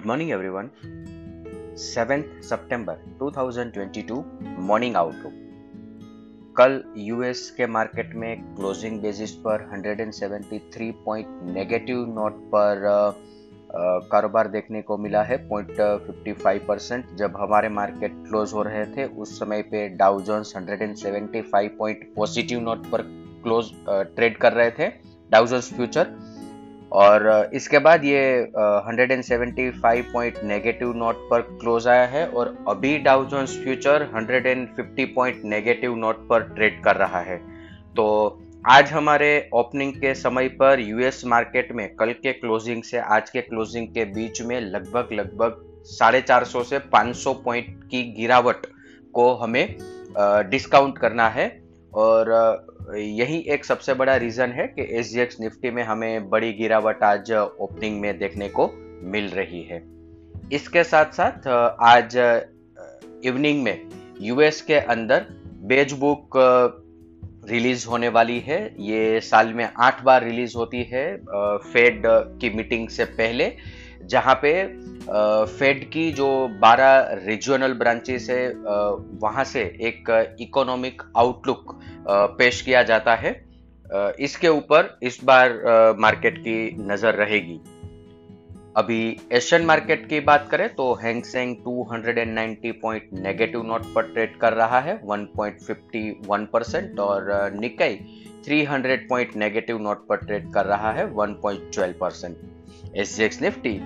Good morning, everyone. 7th सितंबर 2022 morning outlook कल US के मार्केट में क्लोजिंग बेसिस पर 173 पॉइंट नेगेटिव नोट पर कारोबार देखने को मिला है। पॉइंट फिफ्टी फाइव परसेंट जब हमारे मार्केट क्लोज हो रहे थे उस समय पे Dow Jones 175 point positive note पर क्लोज ट्रेड कर रहे थे। डाउ जोन्स फ्यूचर और इसके बाद ये 175 पॉइंट नेगेटिव नोट पर क्लोज आया है और अभी Dow Jones future 150 point negative note पर ट्रेड कर रहा है। तो आज हमारे ओपनिंग के समय पर यूएस मार्केट में कल के क्लोजिंग से आज के क्लोजिंग के बीच में लगभग लगभग साढ़े चार सौ से 500 पॉइंट की गिरावट को हमें डिस्काउंट करना है। और यही एक सबसे बड़ा रीजन है कि एस निफ्टी में हमें बड़ी गिरावट आज ओपनिंग में देखने को मिल रही है। इसके साथ साथ आज इवनिंग में यूएस के अंदर बेज बुक रिलीज़ होने वाली है। ये साल में आठ बार रिलीज़ होती है फेड की मीटिंग से पहले। जहाँ पे फेड की जो 12 रीजनल ब्रांचेस है वहाँ से एक इकोनॉमिक आउटलुक पेश किया जाता है। इसके ऊपर इस बार मार्केट की नज़र रहेगी। अभी एशियन मार्केट की बात करें तो Hang Seng 290 point negative note पर ट्रेड कर रहा है 1.51 परसेंट और निकाई 300 पॉइंट नेगेटिव नोट पर ट्रेड कर रहा है 1.12 percent S Nifty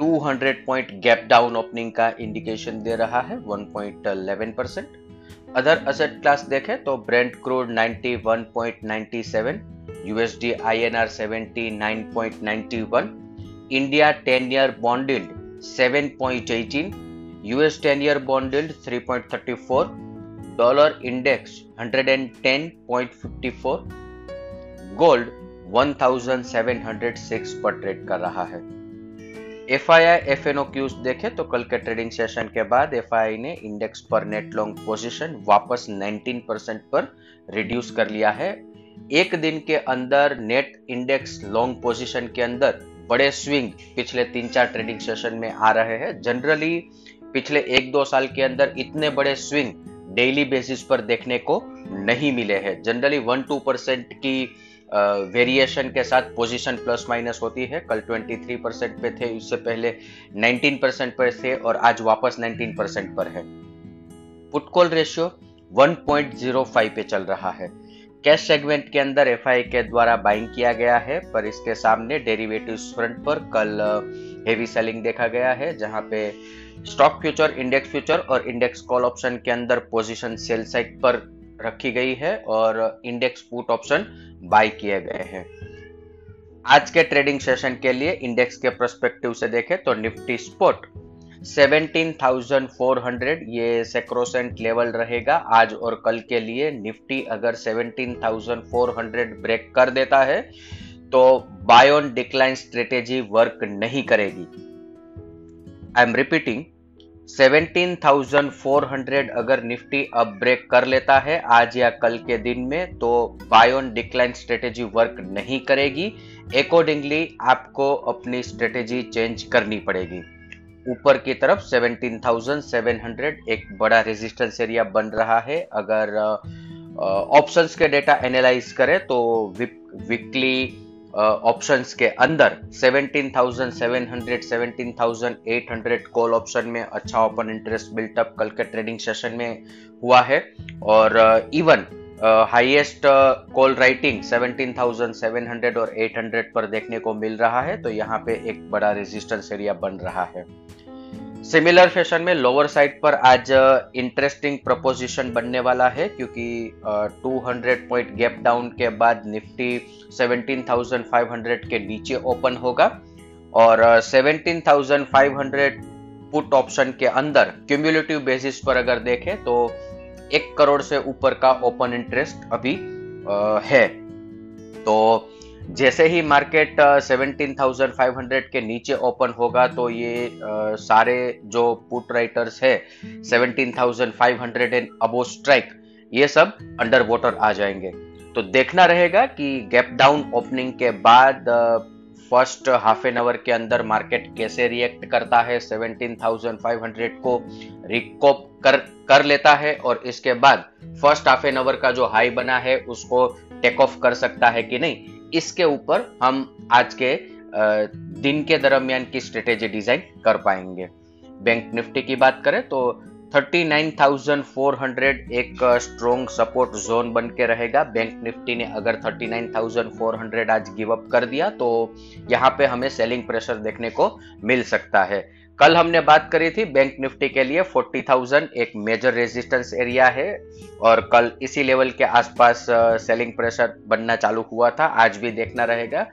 200 point gap down opening का इंडिकेशन दे रहा है 1.11 परसेंट अदर असेट क्लास देखें तो Brent crude 91.97 USD INR 79.91 India 10 year bond yield 7.18 US 10 year bond yield 3.34 dollar index 110.54 gold 1706 पर ट्रेड कर रहा है। F I I F N O cues देखे तो कल के ट्रेडिंग सेशन के बाद एफ़ आई ने इंडेक्स पर नेट लॉन्ग पोजीशन वापस 19 परसेंट पर रिड्यूस कर लिया है। एक दिन के अंदर नेट इंडेक्स लॉन्ग पोजीशन के अंदर बड़े स्विंग पिछले तीन चार ट्रेडिंग सेशन में आ रहे हैं। जनरली पिछले एक दो साल के अंदर इतने बड़े स्विंग डेली बेसिस पर देखने को नहीं मिले हैं। जनरली वन टू परसेंट की वेरिएशन के साथ पोजीशन प्लस माइनस होती है। कल 23 परसेंट पे थे, इससे पहले 19 परसेंट पर थे और आज वापस 19 परसेंट पर है। पुट कॉल रेशियो 1.05 पे चल रहा है। कैश सेगमेंट के अंदर एफआई के द्वारा बाइंग किया गया है, पर इसके सामने डेरिवेटिव फ्रंट पर कल हेवी सेलिंग देखा गया है, जहाँ पे स्टॉक फ्यूचर इंडेक्स फ्यूचर और इंडेक्स कॉल ऑप्शन के अंदर पोजीशन सेल साइड पर रखी गई है और इंडेक्स पुट ऑप्शन बाय किए गए हैं। आज के ट्रेडिंग सेशन के लिए इंडेक्स के परस्पेक्टिव से देखें तो निफ्टी स्पोर्ट 17,400 ये सेक्रोसेंट लेवल रहेगा। आज और कल के लिए निफ्टी अगर 17,400 ब्रेक कर देता है तो बायोन डिक्लाइन स्ट्रेटेजी वर्क नहीं करेगी। आई एम रिपीटिंग 17,400 अगर निफ्टी अब ब्रेक कर लेता है आज या कल के दिन में तो बायोन डिक्लाइन स्ट्रेटेजी वर्क नहीं करेगी। अकॉर्डिंगली आपको अपनी स्ट्रेटेजी चेंज करनी पड़ेगी। ऊपर की तरफ़ 17,700 एक बड़ा रेजिस्टेंस एरिया बन रहा है। अगर ऑप्शंस के डेटा एनालाइज करें तो वीकली ऑप्शंस के अंदर 17,700 17,800 कॉल ऑप्शन में अच्छा ओपन इंटरेस्ट बिल्टअप कल के ट्रेडिंग सेशन में हुआ है। और इवन हाईएस्ट कॉल राइटिंग 17,700 और 800 पर देखने को मिल रहा है तो यहाँ पे एक बड़ा रेजिस्टेंस एरिया बन रहा है। सिमिलर फ़ैशन में लोअर साइड पर आज इंटरेस्टिंग प्रपोजिशन बनने वाला है क्योंकि uh, 200 पॉइंट गैप डाउन के बाद निफ्टी 17,500 के नीचे ओपन होगा और uh, 17,500 पुट ऑप्शन के अंदर क्यूमुलेटिव बेसिस पर अगर देखें तो एक करोड़ से ऊपर का ओपन इंटरेस्ट अभी है। तो जैसे ही मार्केट 17,500 के नीचे ओपन होगा तो ये uh, सारे जो पुट राइटर्स है 17,500 एंड अबो स्ट्राइक ये सब अंडर वाटर आ जाएँगे। तो देखना रहेगा कि गैप डाउन ओपनिंग के बाद फ़र्स्ट हाफ़ एन आवर के अंदर मार्केट कैसे रिएक्ट करता है 17,500 को रिकॉप कर कर लेता है और इसके बाद फ़र्स्ट हाफ़ एन आवर का जो हाई बना है उसको टेक ऑफ़ कर सकता है कि नहीं। इसके ऊपर हम आज के दिन के दरमियान की स्ट्रेटेजी डिज़ाइन कर पाएँगे। बैंक निफ्टी की बात करें तो 39,400 एक स्ट्रॉन्ग सपोर्ट जोन बन के रहेगा। बैंक निफ्टी ने अगर 39,400 आज गिव अप कर दिया तो यहाँ पे हमें सेलिंग प्रेशर देखने को मिल सकता है। कल हमने बात करी थी बैंक निफ्टी के लिए 40,000 एक मेजर रेजिस्टेंस एरिया है और कल इसी लेवल के आसपास सेलिंग प्रेशर बनना चालू हुआ था। आज भी देखना रहेगा।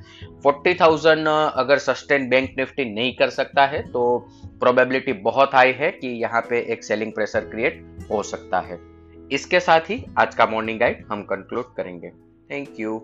40,000 अगर सस्टेन बैंक निफ्टी नहीं कर सकता है तो प्रोबेबिलिटी बहुत हाई है कि यहाँ पे एक सेलिंग प्रेशर क्रिएट हो सकता है। इसके साथ ही आज का मॉर्निंग गाइड हम कंक्लूड करेंगे। Thank you